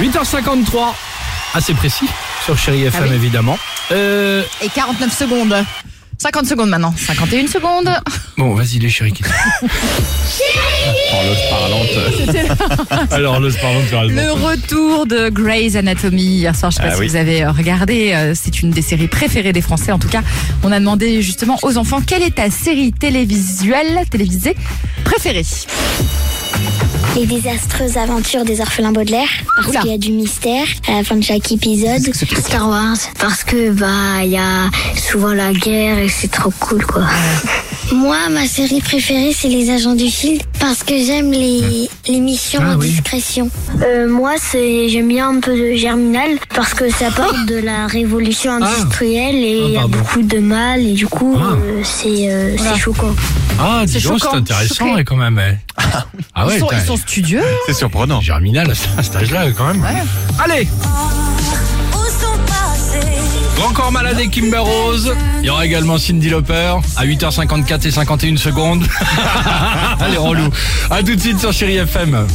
8h53. Assez précis sur Chéri FM Ah oui. évidemment. Euh, Et 49 secondes. 50 secondes maintenant. 51 secondes. bon, vas-y les chéris qui Horloge parlante. Alors, le parlant Le retour de Grey's Anatomy hier soir. Je sais pas Ah si oui. vous avez euh, regardé. euh, C'est une des séries préférées des Français. En tout cas, on a demandé justement aux enfants quelle est ta série télévisuelle, télévisée préférée. Les désastreuses aventures des orphelins Baudelaire, parce qu'il y a du mystère à la fin de chaque épisode. Star Wars, parce que bah il y a souvent la guerre et c'est trop cool quoi. Moi, ma série préférée, c'est Les Agents du Shield, parce que j'aime les, les missions Ah en oui. discrétion. Euh, moi, c'est j'aime bien un peu de Germinal, parce que ça parle de la révolution industrielle et Ah, il y a beaucoup de mal, et du coup, Ah. euh, c'est euh, Voilà. c'est choquant. Ah, C'est c'est intéressant quand même. Ah ouais, ils, sont, putain, ils sont studieux. C'est surprenant. Germinal à ce à cet âge-là quand même. Allez Grand corps malade et Kimber Rose. Il y aura également Cindy Lauper à 8h54 et 51 secondes. Allez, relou. À tout de suite sur Chéri FM.